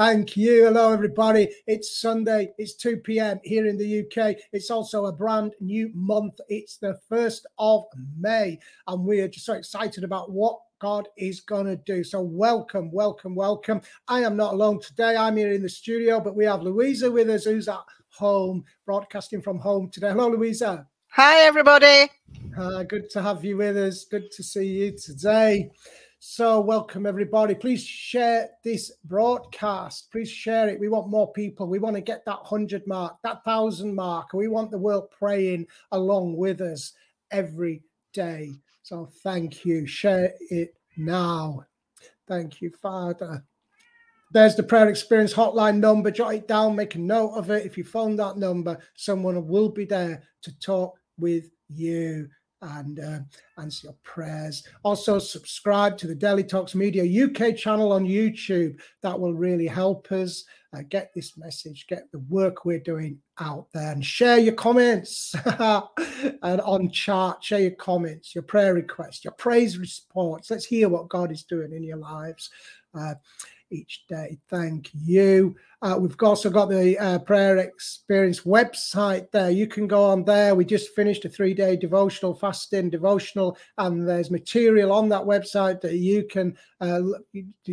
Thank you. Hello, everybody. It's Sunday. It's 2 p.m. here in the UK. It's also a brand new month. It's the 1st of May. And we are just so excited about what God is going to do. So, welcome, welcome, welcome. I am not alone today. I'm here in the studio, but we have Louisa with us, who's at home, broadcasting from home today. Hello, Louisa. Hi, everybody. Uh, good to have you with us. Good to see you today. So, welcome everybody. Please share this broadcast. Please share it. We want more people. We want to get that 100 mark, that 1,000 mark. We want the world praying along with us every day. So, thank you. Share it now. Thank you, Father. There's the prayer experience hotline number. Jot it down, make a note of it. If you phone that number, someone will be there to talk with you and uh, answer your prayers. Also, subscribe to the Daily Talks Media UK channel on YouTube. That will really help us uh, get this message, get the work we're doing out there, and share your comments and on chat. Share your comments, your prayer requests, your praise reports. Let's hear what God is doing in your lives. Uh, each day. Thank you. Uh, we've also got the uh, Prayer Experience website there. You can go on there. We just finished a three day devotional, fasting devotional, and there's material on that website that you can uh,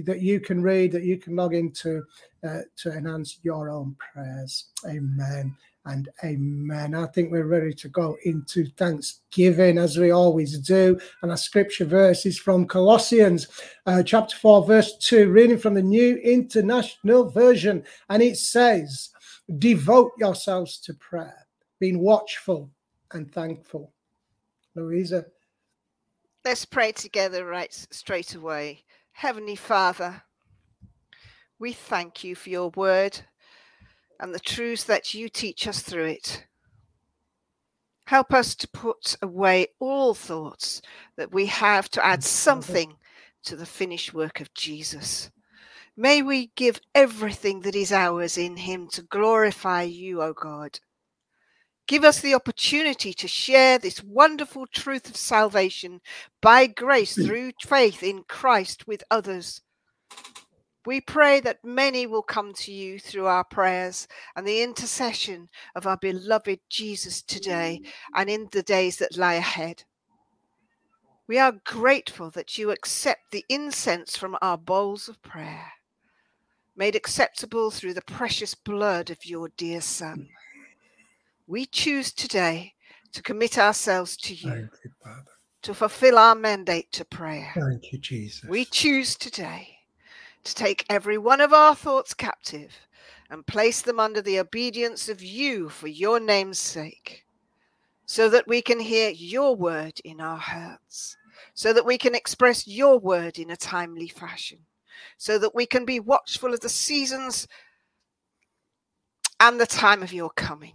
that you can read, that you can log into uh, to enhance your own prayers. Amen and amen. I think we're ready to go into Thanksgiving as we always do. And our scripture verse is from Colossians uh, chapter 4, verse 2, reading from the New International Version. And it says, Devote yourselves to prayer, being watchful and thankful. Louisa. Let's pray together right straight away. Heavenly Father, we thank you for your word and the truths that you teach us through it. Help us to put away all thoughts that we have to add something to the finished work of Jesus. May we give everything that is ours in Him to glorify you, O God. Give us the opportunity to share this wonderful truth of salvation by grace hmm. through faith in Christ with others. We pray that many will come to you through our prayers and the intercession of our beloved Jesus today and in the days that lie ahead. We are grateful that you accept the incense from our bowls of prayer, made acceptable through the precious blood of your dear Son. We choose today to commit ourselves to you, you to fulfill our mandate to prayer. Thank you, Jesus. We choose today to take every one of our thoughts captive and place them under the obedience of you for your name's sake, so that we can hear your word in our hearts, so that we can express your word in a timely fashion, so that we can be watchful of the seasons and the time of your coming.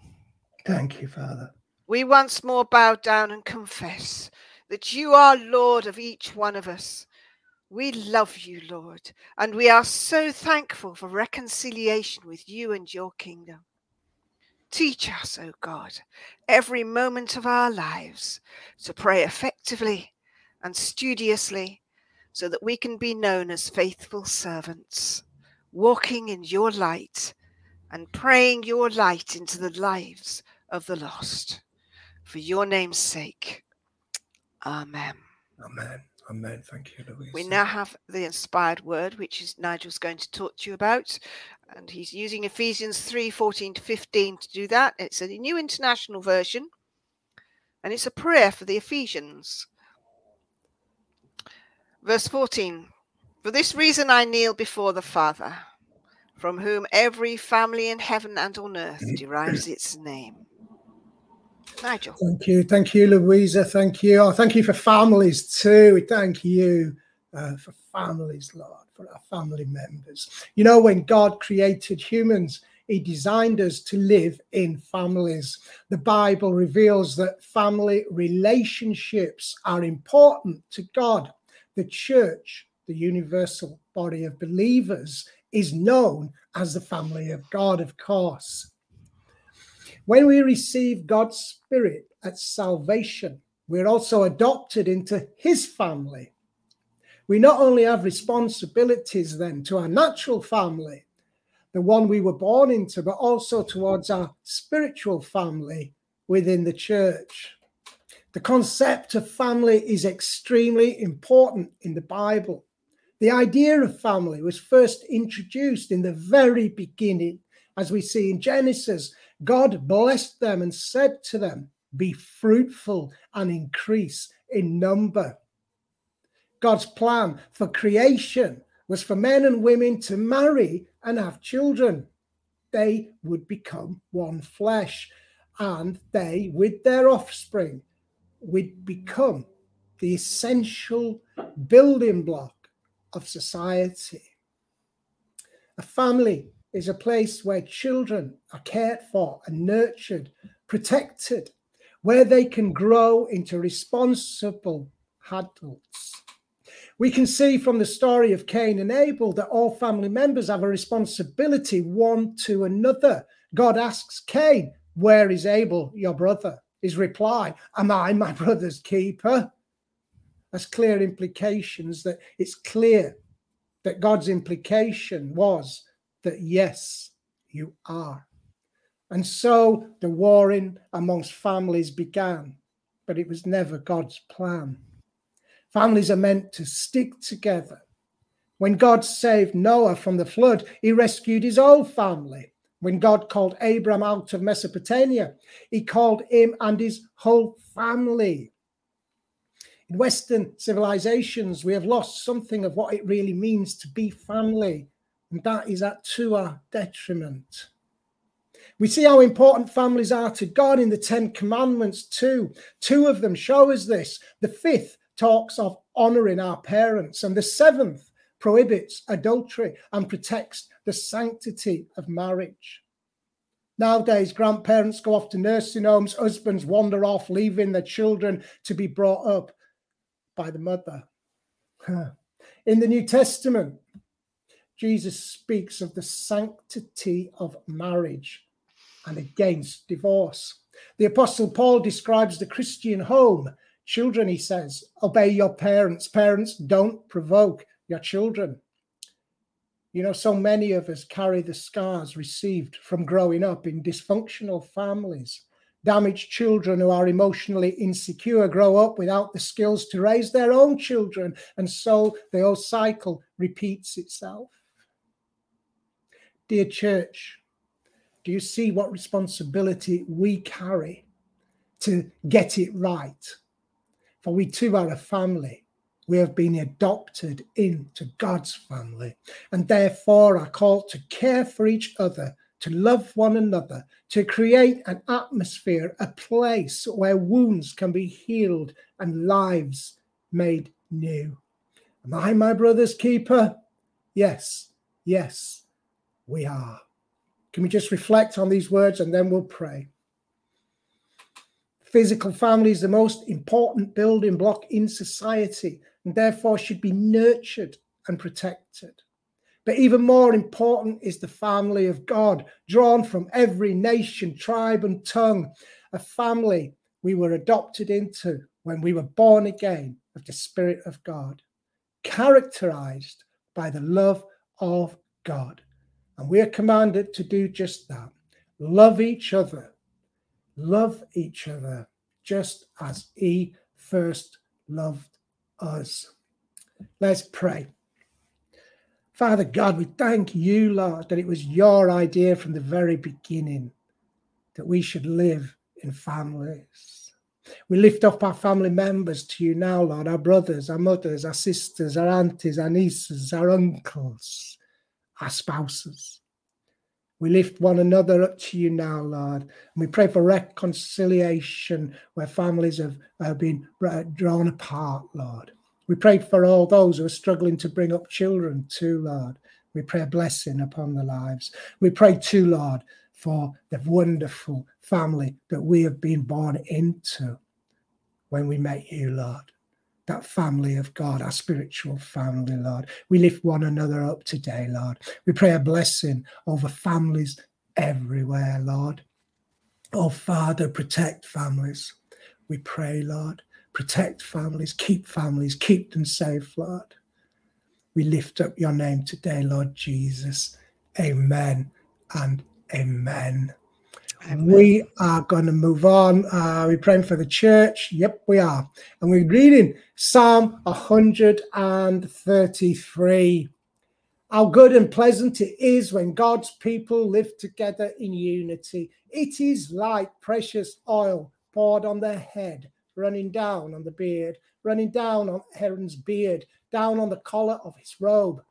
Thank you, Father. We once more bow down and confess that you are Lord of each one of us we love you, Lord, and we are so thankful for reconciliation with you and your kingdom. Teach us, O oh God, every moment of our lives to pray effectively and studiously so that we can be known as faithful servants, walking in your light and praying your light into the lives of the lost. For your name's sake. Amen. Amen. Amen. Thank you, Louise. We now have the inspired word, which is Nigel's going to talk to you about. And he's using Ephesians 3 14 to 15 to do that. It's a new international version. And it's a prayer for the Ephesians. Verse 14 For this reason I kneel before the Father, from whom every family in heaven and on earth derives its name. Nigel. Thank you. Thank you, Louisa. Thank you. Oh, thank you for families too. Thank you uh, for families, Lord, for our family members. You know, when God created humans, he designed us to live in families. The Bible reveals that family relationships are important to God. The church, the universal body of believers, is known as the family of God, of course. When we receive God's Spirit at salvation, we're also adopted into His family. we not only have responsibilities then to our natural family, the one we were born into, but also towards our spiritual family within the church. The concept of family is extremely important in the Bible. The idea of family was first introduced in the very beginning, as we see in Genesis. God blessed them and said to them, Be fruitful and increase in number. God's plan for creation was for men and women to marry and have children. They would become one flesh, and they, with their offspring, would become the essential building block of society. A family is a place where children are cared for and nurtured, protected, where they can grow into responsible adults. We can see from the story of Cain and Abel that all family members have a responsibility one to another. God asks Cain, Where is Abel, your brother? His reply, Am I my brother's keeper? That's clear implications that it's clear that God's implication was that yes, you are. And so the warring amongst families began, but it was never God's plan. Families are meant to stick together. When God saved Noah from the flood, he rescued his whole family. When God called Abram out of Mesopotamia, he called him and his whole family. In Western civilizations, we have lost something of what it really means to be family, and that is at to our detriment. We see how important families are to God in the Ten Commandments, too. Two of them show us this. The fifth talks of honoring our parents, and the seventh prohibits adultery and protects the sanctity of marriage. Nowadays, grandparents go off to nursing homes, husbands wander off, leaving their children to be brought up by the mother. In the New Testament, Jesus speaks of the sanctity of marriage and against divorce. The Apostle Paul describes the Christian home Children, he says, obey your parents. Parents, don't provoke your children. You know, so many of us carry the scars received from growing up in dysfunctional families. Damaged children who are emotionally insecure grow up without the skills to raise their own children, and so the whole cycle repeats itself. Dear church, do you see what responsibility we carry to get it right? For we too are a family. We have been adopted into God's family and therefore are called to care for each other, to love one another, to create an atmosphere, a place where wounds can be healed and lives made new. Am I my brother's keeper? Yes, yes, we are. Can we just reflect on these words and then we'll pray? Physical family is the most important building block in society and therefore should be nurtured and protected. But even more important is the family of God, drawn from every nation, tribe, and tongue, a family we were adopted into when we were born again of the Spirit of God, characterized by the love of God. And we are commanded to do just that love each other love each other just as he first loved us. Let's pray. Father God, we thank you, Lord, that it was your idea from the very beginning that we should live in families. We lift up our family members to you now, Lord, our brothers, our mothers, our sisters, our aunties, our nieces, our uncles, our spouses. We lift one another up to you now, Lord. And we pray for reconciliation where families have, have been uh, drawn apart, Lord. We pray for all those who are struggling to bring up children, too, Lord. We pray a blessing upon their lives. We pray, too, Lord, for the wonderful family that we have been born into when we met you, Lord that family of God, our spiritual family, Lord. We lift one another up today, Lord. We pray a blessing over families everywhere, Lord. Oh, Father, protect families. We pray, Lord. Protect families, keep families, keep them safe, Lord. We lift up your name today, Lord Jesus. Amen and amen. We are going to move on. Uh, we're praying for the church. Yep, we are. And we're reading Psalm 133. How good and pleasant it is when God's people live together in unity. It is like precious oil poured on their head, running down on the beard, running down on Aaron's beard, down on the collar of his robe.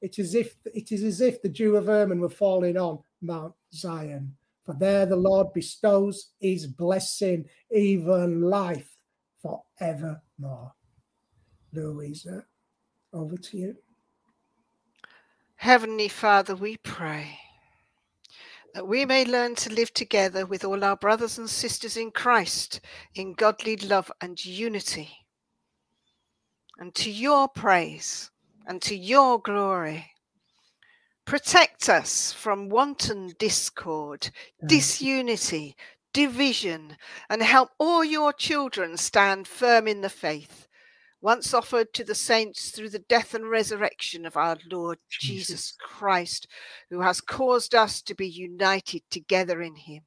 It is, if, it is as if the dew of Hermon were falling on Mount Zion. For there the Lord bestows his blessing, even life forevermore. Louisa, over to you. Heavenly Father, we pray that we may learn to live together with all our brothers and sisters in Christ in godly love and unity. And to your praise and to your glory. Protect us from wanton discord, mm. disunity, division, and help all your children stand firm in the faith once offered to the saints through the death and resurrection of our Lord Jesus, Jesus Christ, who has caused us to be united together in him.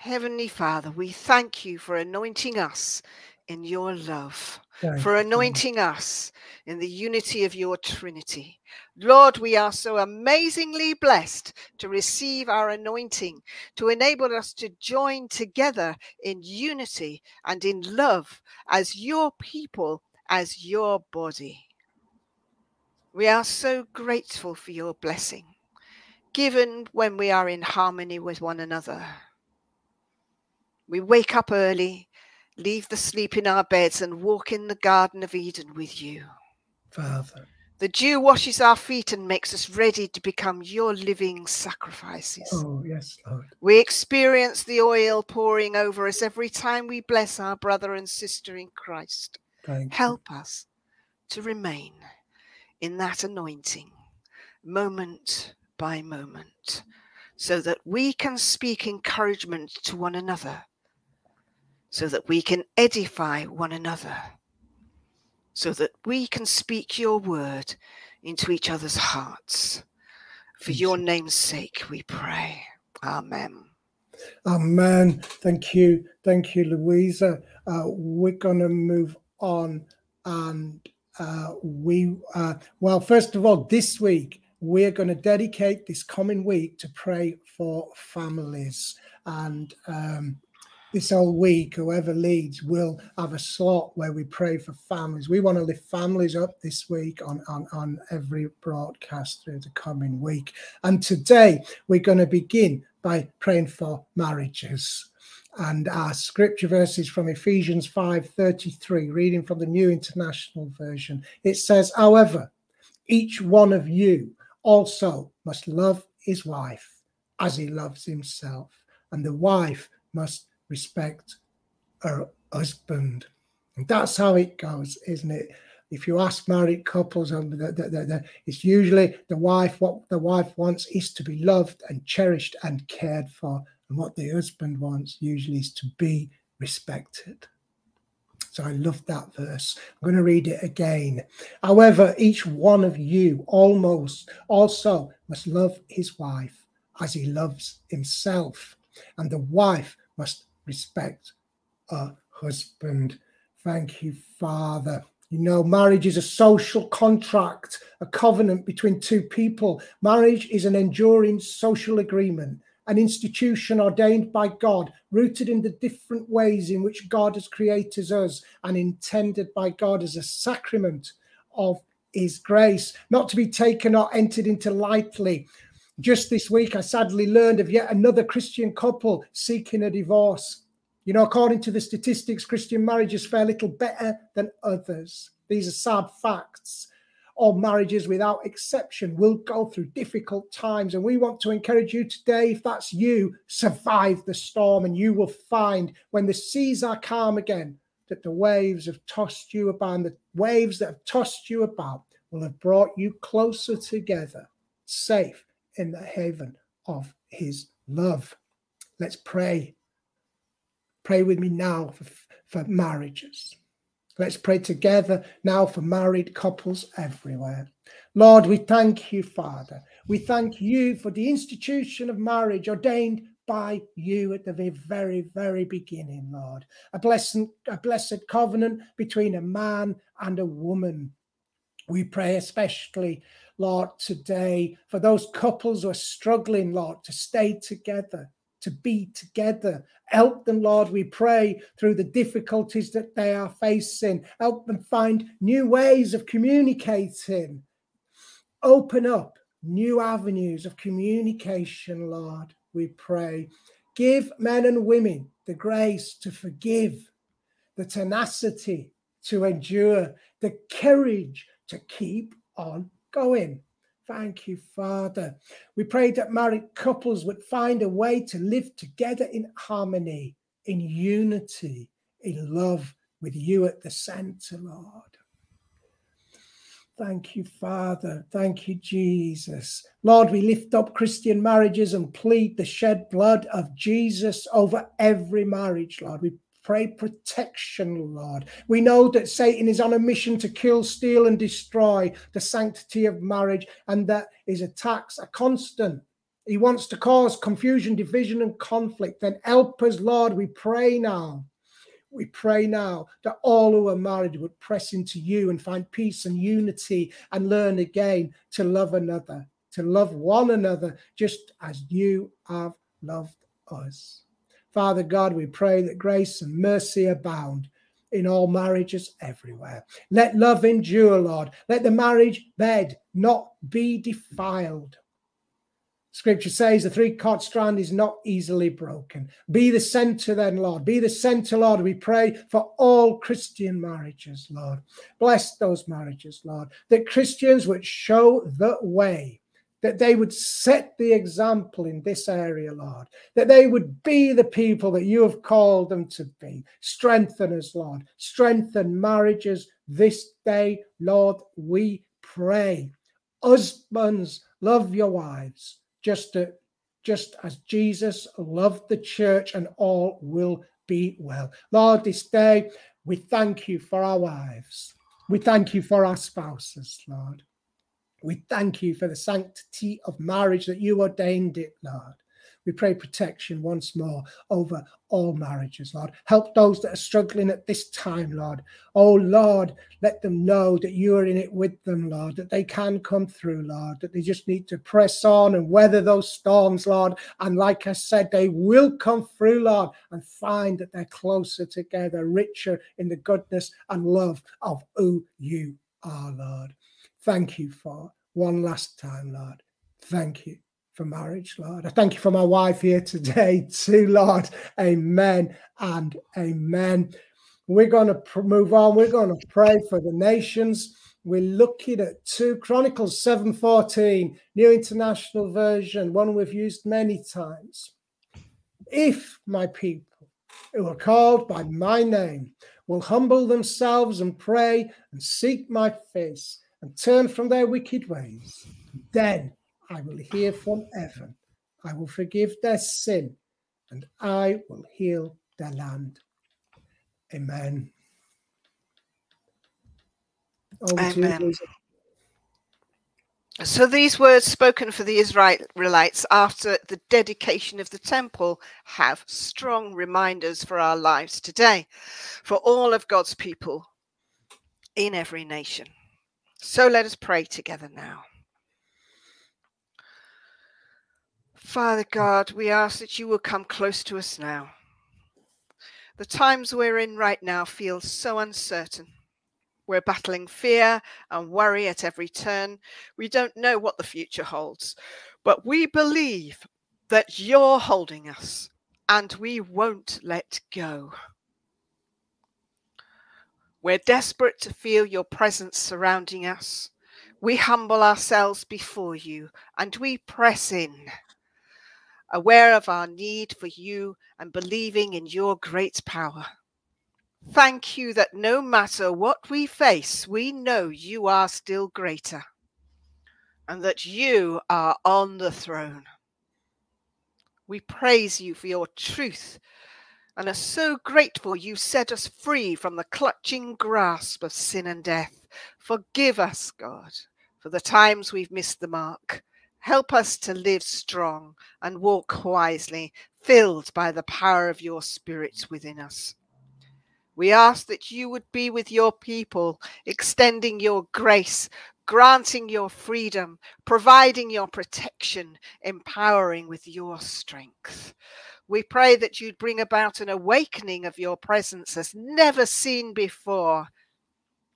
Heavenly Father, we thank you for anointing us in your love, for anointing us in the unity of your Trinity. Lord, we are so amazingly blessed to receive our anointing to enable us to join together in unity and in love as your people, as your body. We are so grateful for your blessing, given when we are in harmony with one another. We wake up early leave the sleep in our beds and walk in the Garden of Eden with you. Father. The dew washes our feet and makes us ready to become your living sacrifices. Oh, yes, Lord. We experience the oil pouring over us every time we bless our brother and sister in Christ. Thank Help you. us to remain in that anointing moment by moment so that we can speak encouragement to one another so that we can edify one another, so that we can speak your word into each other's hearts. For your name's sake, we pray. Amen. Amen. Thank you. Thank you, Louisa. Uh, we're going to move on. And uh, we, uh, well, first of all, this week, we're going to dedicate this coming week to pray for families. And um, this whole week, whoever leads will have a slot where we pray for families. We want to lift families up this week on, on, on every broadcast through the coming week. And today we're going to begin by praying for marriages. And our scripture verses from Ephesians 5:33, reading from the New International Version. It says, However, each one of you also must love his wife as he loves himself, and the wife must respect her husband. And that's how it goes, isn't it? If you ask married couples, um, the, the, the, it's usually the wife. What the wife wants is to be loved and cherished and cared for, and what the husband wants usually is to be respected. So I love that verse. I'm going to read it again. However, each one of you almost also must love his wife as he loves himself, and the wife must respect a husband. Thank you, Father. You know, marriage is a social contract, a covenant between two people. Marriage is an enduring social agreement, an institution ordained by God, rooted in the different ways in which God has created us and intended by God as a sacrament of his grace, not to be taken or entered into lightly. Just this week, I sadly learned of yet another Christian couple seeking a divorce. You know, according to the statistics, Christian marriages fare little better than others. These are sad facts. All marriages, without exception, will go through difficult times. And we want to encourage you today, if that's you, survive the storm. And you will find when the seas are calm again, that the waves have tossed you about, and the waves that have tossed you about will have brought you closer together, safe in the haven of his love. Let's pray. Pray with me now for, for marriages. Let's pray together now for married couples everywhere. Lord, we thank you, Father. We thank you for the institution of marriage ordained by you at the very, very beginning, Lord. A blessed, a blessed covenant between a man and a woman. We pray especially, Lord, today for those couples who are struggling, Lord, to stay together, to be together. Help them, Lord, we pray through the difficulties that they are facing. Help them find new ways of communicating. Open up new avenues of communication, Lord, we pray. Give men and women the grace to forgive, the tenacity to endure, the courage to keep on going. Thank you, Father. We pray that married couples would find a way to live together in harmony, in unity, in love, with you at the center, Lord. Thank you, Father. Thank you, Jesus. Lord, we lift up Christian marriages and plead the shed blood of Jesus over every marriage, Lord. We pray protection, Lord. We know that Satan is on a mission to kill, steal, and destroy the sanctity of marriage, and that his attacks are constant. He wants to cause confusion, division, and conflict. Then help us, Lord. We pray now. We pray now that all who are married would press into you and find peace and unity and learn again to love another, to love one another, just as you have loved us. Father God, we pray that grace and mercy abound in all marriages everywhere. Let love endure, Lord. Let the marriage bed not be defiled. Scripture says the three cord strand is not easily broken. Be the center, then, Lord. Be the center, Lord. We pray for all Christian marriages, Lord. Bless those marriages, Lord. That Christians would show the way that they would set the example in this area, Lord, that they would be the people that you have called them to be. Strengthen us, Lord. Strengthen marriages this day, Lord, we pray. Husbands, love your wives, just, to, just as Jesus loved the church, and all will be well. Lord, this day, we thank you for our wives. We thank you for our spouses, Lord. We thank you for the sanctity of marriage that you ordained it, Lord. We pray protection once more over all marriages, Lord. Help those that are struggling at this time, Lord. Oh, Lord, let them know that you are in it with them, Lord, that they can come through, Lord, that they just need to press on and weather those storms, Lord. And like I said, they will come through, Lord, and find that they're closer together, richer in the goodness and love of who you are, Lord. Thank you for one last time, Lord. Thank you for marriage, Lord. I thank you for my wife here today, too, Lord. Amen and amen. We're going to move on. We're going to pray for the nations. We're looking at 2 Chronicles 7:14, New International Version, one we've used many times. If my people who are called by my name will humble themselves and pray and seek my face and turn from their wicked ways, then I will hear from heaven. I will forgive their sin and I will heal their land. Amen. Over Amen. So these words spoken for the Israelites after the dedication of the temple have strong reminders for our lives today, for all of God's people in every nation. So let us pray together now. Father God, we ask that you will come close to us now. The times we're in right now feel so uncertain. We're battling fear and worry at every turn. We don't know what the future holds, but we believe that you're holding us and we won't let go. We're desperate to feel your presence surrounding us. We humble ourselves before you and we press in, aware of our need for you and believing in your great power. Thank you that no matter what we face, we know you are still greater and that you are on the throne. We praise you for your truth and are so grateful you set us free from the clutching grasp of sin and death. Forgive us, God, for the times we've missed the mark. Help us to live strong and walk wisely, filled by the power of your Spirit within us. We ask that you would be with your people, extending your grace, granting your freedom, providing your protection, empowering with your strength. We pray that you'd bring about an awakening of your presence as never seen before.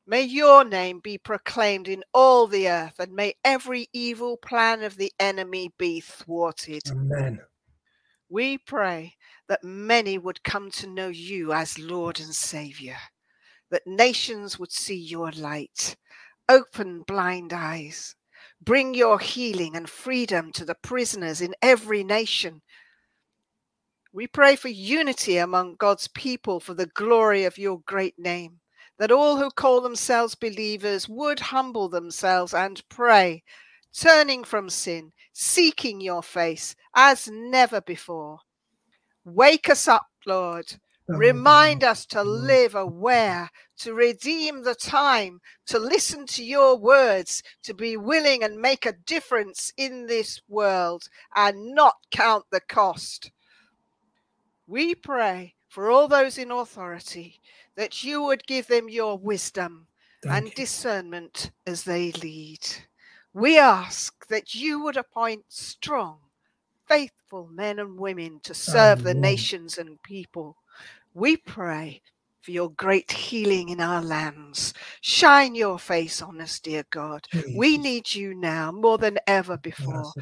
May your name be proclaimed in all the earth, and may every evil plan of the enemy be thwarted. Amen. We pray that many would come to know you as Lord and Savior, that nations would see your light, open blind eyes, bring your healing and freedom to the prisoners in every nation we pray for unity among God's people for the glory of your great name, that all who call themselves believers would humble themselves and pray, turning from sin, seeking your face as never before. Wake us up, Lord. Remind us to live aware, to redeem the time, to listen to your words, to be willing and make a difference in this world and not count the cost. We pray for all those in authority that you would give them your wisdom Thank and you. discernment as they lead. We ask that you would appoint strong, faithful men and women to serve Amen. the nations and people. We pray for your great healing in our lands. Shine your face on us, dear God. We need you now more than ever before.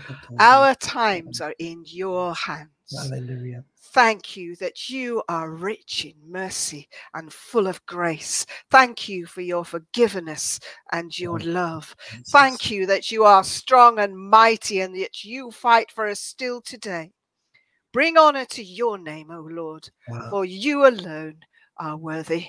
Our times are in your hands. Hallelujah thank you that you are rich in mercy and full of grace. Thank you for your forgiveness and your love. Thank you that you are strong and mighty and that you fight for us still today. Bring honor to your name, O Lord, wow. for you alone are worthy.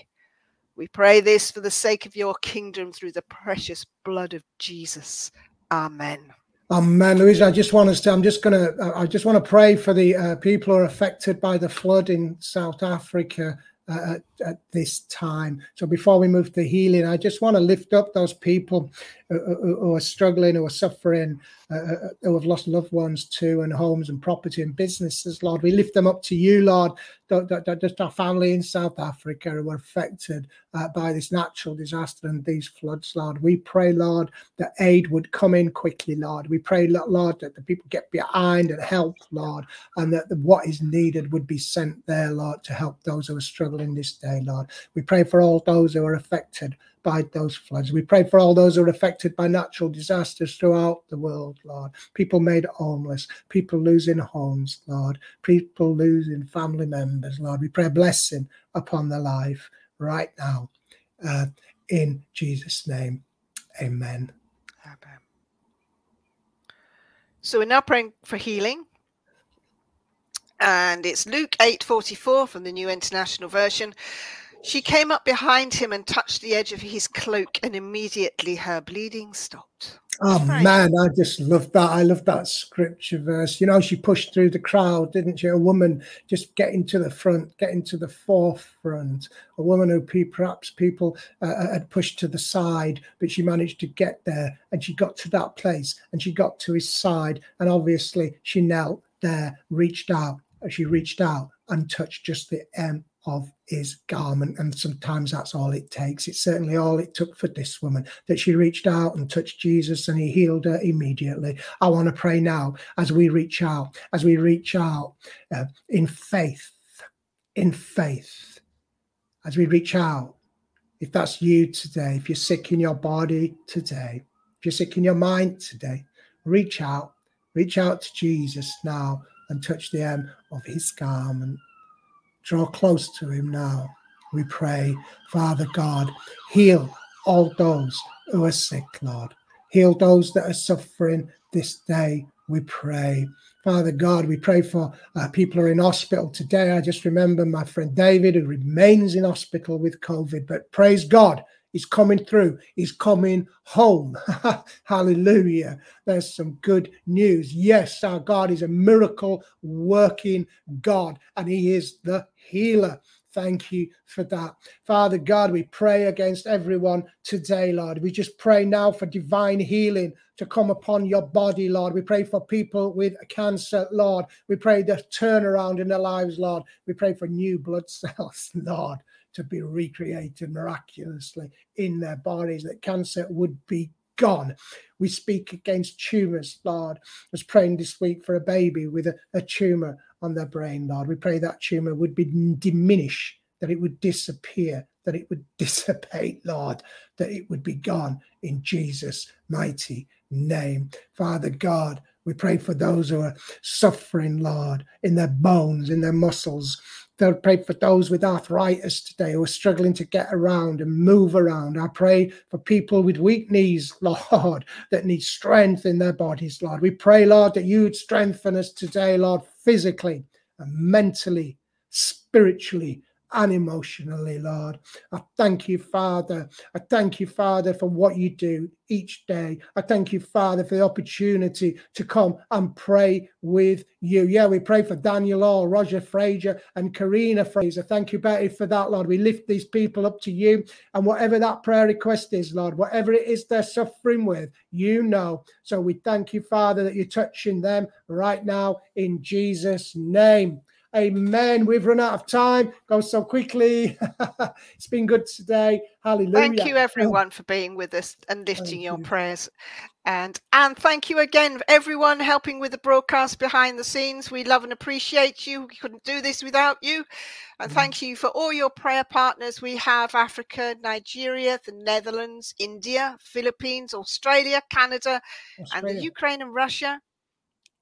We pray this for the sake of your kingdom through the precious blood of Jesus. Amen. Amen. Louisa, I just want to. I'm just going to. I just want to pray for the uh, people who are affected by the flood in South Africa uh, at, at, this time. So before we move to healing, I just want to lift up those people who, who are struggling, who are suffering, uh, uh, who have lost loved ones too, and homes and property and businesses. Lord, we lift them up to you, Lord. Just our family in South Africa who were affected uh, by this natural disaster and these floods, Lord. We pray, Lord, that aid would come in quickly, Lord. We pray, Lord, that the people get behind and help, Lord, and that what is needed would be sent there, Lord, to help those who are struggling this day, Lord. We pray for all those who are affected by those floods. We pray for all those who are affected by natural disasters throughout the world, Lord. People made homeless, people losing homes, Lord. People losing family members, Lord. We pray a blessing upon their life right now. Uh, in Jesus' name, amen. Amen. So we're now praying for healing. And it's Luke 8:44 from the New International Version. She came up behind him and touched the edge of his cloak, and immediately her bleeding stopped. Oh right. man, I just love that. I love that scripture verse. You know, she pushed through the crowd, didn't she? A woman just getting to the front, getting to the forefront. A woman who perhaps people uh, uh, had pushed to the side, but she managed to get there, and she got to that place, and she got to his side, and obviously she knelt there, reached out. She reached out and touched just the hem of his garment. And sometimes that's all it takes. It's certainly all it took for this woman that she reached out and touched Jesus and he healed her immediately. I want to pray now as we reach out, as we reach out uh, in faith, in faith, as we reach out. If that's you today, if you're sick in your body today, if you're sick in your mind today, reach out, reach out to Jesus now and touch the hem of his garment draw close to him now. We pray, Father God, heal all those who are sick, Lord. Heal those that are suffering this day, we pray. Father God, we pray for uh, people who are in hospital today. I just remember my friend David, who remains in hospital with COVID, but praise God, He's coming through. He's coming home. Hallelujah. There's some good news. Yes, our God is a miracle working God, and He is the healer. Thank you for that. Father God, we pray against everyone today, Lord. We just pray now for divine healing to come upon your body, Lord. We pray for people with cancer, Lord. We pray the turnaround in their lives, Lord. We pray for new blood cells, Lord, to be recreated miraculously in their bodies, that cancer would be gone. We speak against tumors, Lord. I was praying this week for a baby with a, a tumor on their brain, Lord. We pray that tumor would be diminished, that it would disappear, that it would dissipate, Lord, that it would be gone in Jesus' mighty name. Father God, we pray for those who are suffering, Lord, in their bones, in their muscles. They'll pray for those with arthritis today who are struggling to get around and move around. I pray for people with weak knees, Lord, that need strength in their bodies, Lord. We pray, Lord, that you would strengthen us today, Lord, physically and mentally, spiritually, and emotionally, Lord. I thank you, Father. I thank you, Father, for what you do each day. I thank you, Father, for the opportunity to come and pray with you. Yeah, we pray for Daniel All, Roger Fraser, and Karina Fraser. Thank you, Betty, for that, Lord. We lift these people up to you. And whatever that prayer request is, Lord, whatever it is they're suffering with, you know. So we thank you, Father, that you're touching them right now in Jesus' name. Amen. We've run out of time. Goes so quickly. it's been good today. Hallelujah. Thank you, everyone, for being with us and lifting thank your you. prayers. And and thank you again, everyone helping with the broadcast behind the scenes. We love and appreciate you. We couldn't do this without you. And mm. thank you for all your prayer partners. We have Africa, Nigeria, the Netherlands, India, Philippines, Australia, Canada, Australia. and the Ukraine and Russia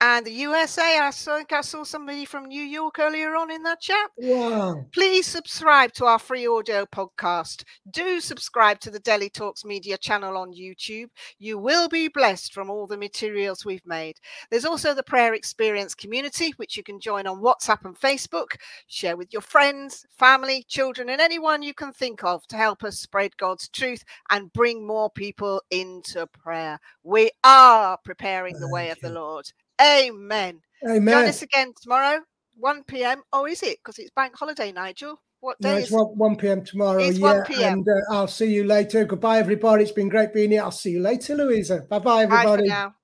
and the USA. I think I saw somebody from New York earlier on in that chat. Wow. Please subscribe to our free audio podcast. Do subscribe to the Daily Talks Media channel on YouTube. You will be blessed from all the materials we've made. There's also the Prayer Experience community, which you can join on WhatsApp and Facebook. Share with your friends, family, children, and anyone you can think of to help us spread God's truth and bring more people into prayer. We are preparing the way of the Lord. Amen. Amen. Join us again tomorrow, 1 p.m. Oh, is it? Because it's bank holiday, Nigel. What day no, it's 1, 1 p.m. tomorrow. It's yeah, 1 p.m. And uh, I'll see you later. Goodbye, everybody. It's been great being here. I'll see you later, Louisa. Bye bye, everybody. Bye for now.